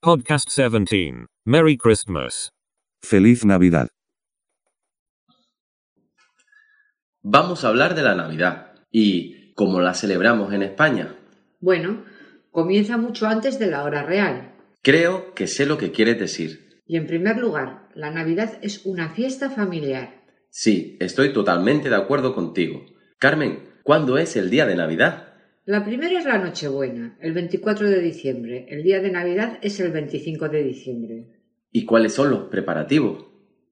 Podcast 17. Merry Christmas. Feliz Navidad. Vamos a hablar de la Navidad y cómo la celebramos en España. Bueno, comienza mucho antes de la hora real. Creo que sé lo que quieres decir. Y en primer lugar, la Navidad es una fiesta familiar. Sí, estoy totalmente de acuerdo contigo. Carmen, ¿cuándo es el día de Navidad? La primera es la Nochebuena, el 24 de diciembre. El día de Navidad es el 25 de diciembre. ¿Y cuáles son los preparativos?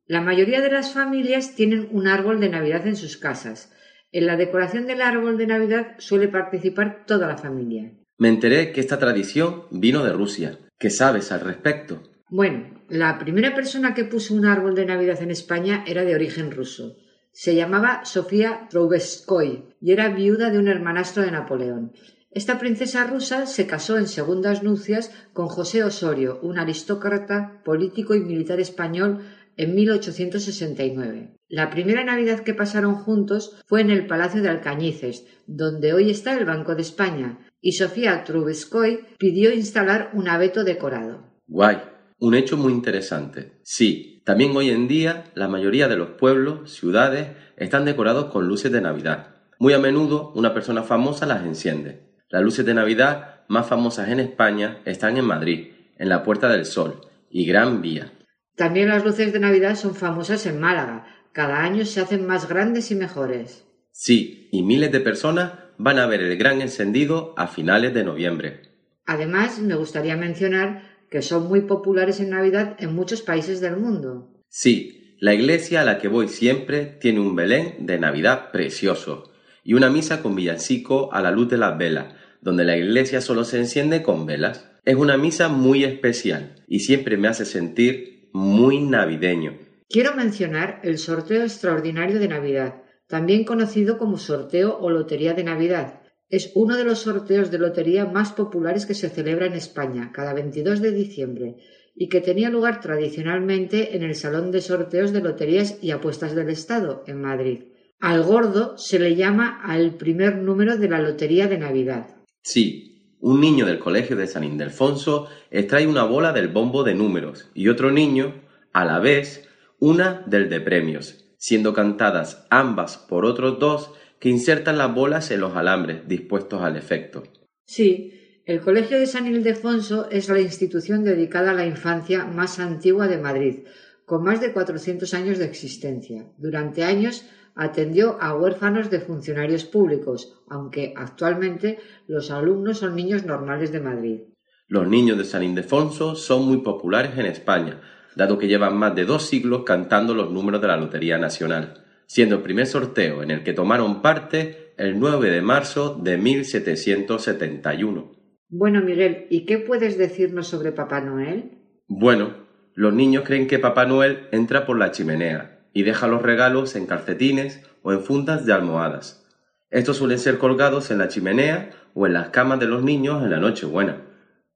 La mayoría de las familias tienen un árbol de Navidad en sus casas. En la decoración del árbol de Navidad suele participar toda la familia. Me enteré que esta tradición vino de Rusia. ¿Qué sabes al respecto? Bueno, la primera persona que puso un árbol de Navidad en España era de origen ruso. Se llamaba Sofía Troubetskoy y era viuda de un hermanastro de Napoleón. Esta princesa rusa se casó en segundas nupcias con José Osorio, un aristócrata, político y militar español, en 1869. La primera Navidad que pasaron juntos fue en el Palacio de Alcañices, donde hoy está el Banco de España, y Sofía Trubetskoy pidió instalar un abeto decorado. Guay, un hecho muy interesante. Sí, también hoy en día la mayoría de los pueblos, ciudades, están decorados con luces de Navidad. Muy a menudo una persona famosa las enciende. Las luces de Navidad más famosas en España están en Madrid, en la Puerta del Sol y Gran Vía. También las luces de Navidad son famosas en Málaga. Cada año se hacen más grandes y mejores. Sí, y miles de personas van a ver el gran encendido a finales de noviembre. Además, me gustaría mencionar que son muy populares en Navidad en muchos países del mundo. Sí, la iglesia a la que voy siempre tiene un Belén de Navidad precioso y una misa con villancico a la luz de las velas, donde la iglesia solo se enciende con velas. Es una misa muy especial y siempre me hace sentir muy navideño. Quiero mencionar el sorteo extraordinario de Navidad, también conocido como sorteo o lotería de Navidad, es uno de los sorteos de lotería más populares que se celebra en España cada 22 de diciembre y que tenía lugar tradicionalmente en el Salón de Sorteos de Loterías y Apuestas del Estado, en Madrid. Al gordo se le llama al primer número de la Lotería de Navidad. Sí, un niño del Colegio de San Ildefonso extrae una bola del bombo de números y otro niño, a la vez, una del de premios, siendo cantadas ambas por otros dos que insertan las bolas en los alambres dispuestos al efecto. Sí, el Colegio de San Ildefonso es la institución dedicada a la infancia más antigua de Madrid, con más de 400 años de existencia. Durante años atendió a huérfanos de funcionarios públicos, aunque actualmente los alumnos son niños normales de Madrid. Los niños de San Ildefonso son muy populares en España, dado que llevan más de dos siglos cantando los números de la Lotería Nacional siendo el primer sorteo en el que tomaron parte el 9 de marzo de 1771. Bueno, Miguel, ¿y qué puedes decirnos sobre Papá Noel? Bueno, los niños creen que Papá Noel entra por la chimenea y deja los regalos en calcetines o en fundas de almohadas. Estos suelen ser colgados en la chimenea o en las camas de los niños en la Nochebuena.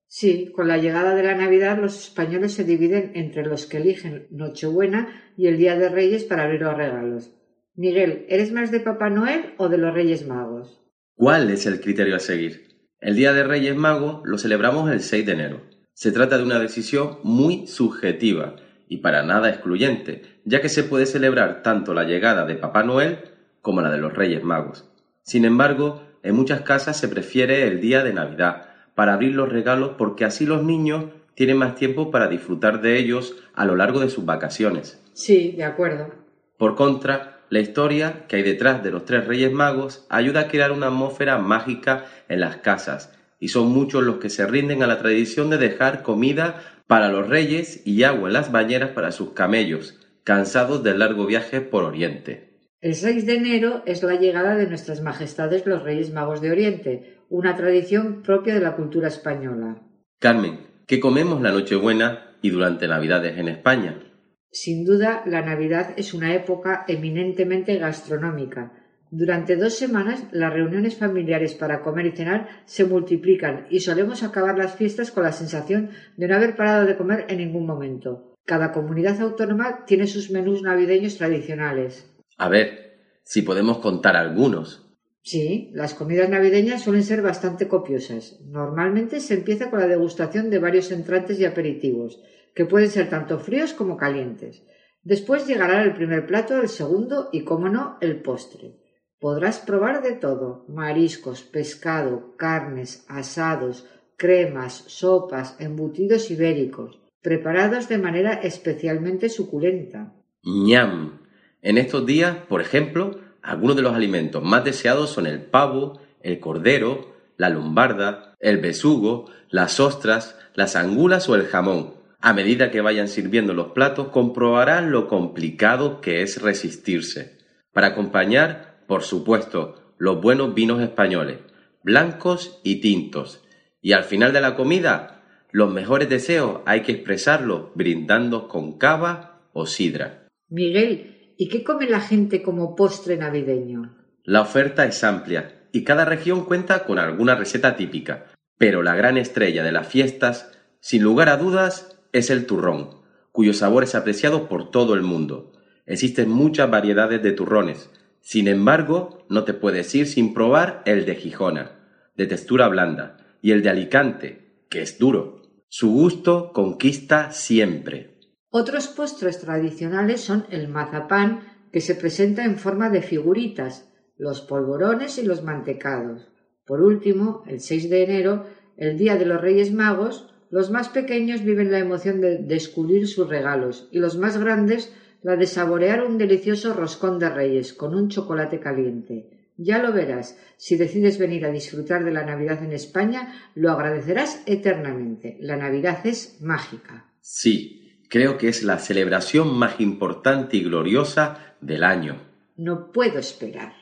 Sí, con la llegada de la Navidad los españoles se dividen entre los que eligen Nochebuena y el Día de Reyes para abrir los regalos. Miguel, ¿eres más de Papá Noel o de los Reyes Magos? ¿Cuál es el criterio a seguir? El Día de Reyes Magos lo celebramos el 6 de enero. Se trata de una decisión muy subjetiva y para nada excluyente, ya que se puede celebrar tanto la llegada de Papá Noel como la de los Reyes Magos. Sin embargo, en muchas casas se prefiere el día de Navidad para abrir los regalos porque así los niños tienen más tiempo para disfrutar de ellos a lo largo de sus vacaciones. Sí, de acuerdo. Por contra, la historia que hay detrás de los tres Reyes Magos ayuda a crear una atmósfera mágica en las casas, y son muchos los que se rinden a la tradición de dejar comida para los reyes y agua en las bañeras para sus camellos, cansados del largo viaje por Oriente. El 6 de enero es la llegada de nuestras majestades los Reyes Magos de Oriente, una tradición propia de la cultura española. Carmen, ¿qué comemos la Nochebuena y durante Navidades en España? Sin duda, la Navidad es una época eminentemente gastronómica. Durante dos semanas las reuniones familiares para comer y cenar se multiplican y solemos acabar las fiestas con la sensación de no haber parado de comer en ningún momento. Cada comunidad autónoma tiene sus menús navideños tradicionales. A ver, si podemos contar algunos. Sí, las comidas navideñas suelen ser bastante copiosas. Normalmente se empieza con la degustación de varios entrantes y aperitivos, que pueden ser tanto fríos como calientes. Después llegará el primer plato, el segundo y, como no, el postre. Podrás probar de todo mariscos, pescado, carnes, asados, cremas, sopas, embutidos ibéricos, preparados de manera especialmente suculenta. ¡Ñam! En estos días, por ejemplo, algunos de los alimentos más deseados son el pavo, el cordero, la lombarda, el besugo, las ostras, las angulas o el jamón. A medida que vayan sirviendo los platos, comprobarán lo complicado que es resistirse. Para acompañar, por supuesto, los buenos vinos españoles, blancos y tintos. Y al final de la comida, los mejores deseos hay que expresarlos brindando con cava o sidra. Miguel, ¿y qué come la gente como postre navideño? La oferta es amplia y cada región cuenta con alguna receta típica, pero la gran estrella de las fiestas, sin lugar a dudas, es el turrón, cuyo sabor es apreciado por todo el mundo. Existen muchas variedades de turrones, sin embargo, no te puedes ir sin probar el de Gijona, de textura blanda, y el de Alicante, que es duro. Su gusto conquista siempre. Otros postres tradicionales son el mazapán, que se presenta en forma de figuritas, los polvorones y los mantecados. Por último, el 6 de enero, el día de los Reyes Magos, los más pequeños viven la emoción de descubrir sus regalos y los más grandes la de saborear un delicioso roscón de reyes con un chocolate caliente. Ya lo verás, si decides venir a disfrutar de la Navidad en España, lo agradecerás eternamente. La Navidad es mágica. Sí, creo que es la celebración más importante y gloriosa del año. No puedo esperar.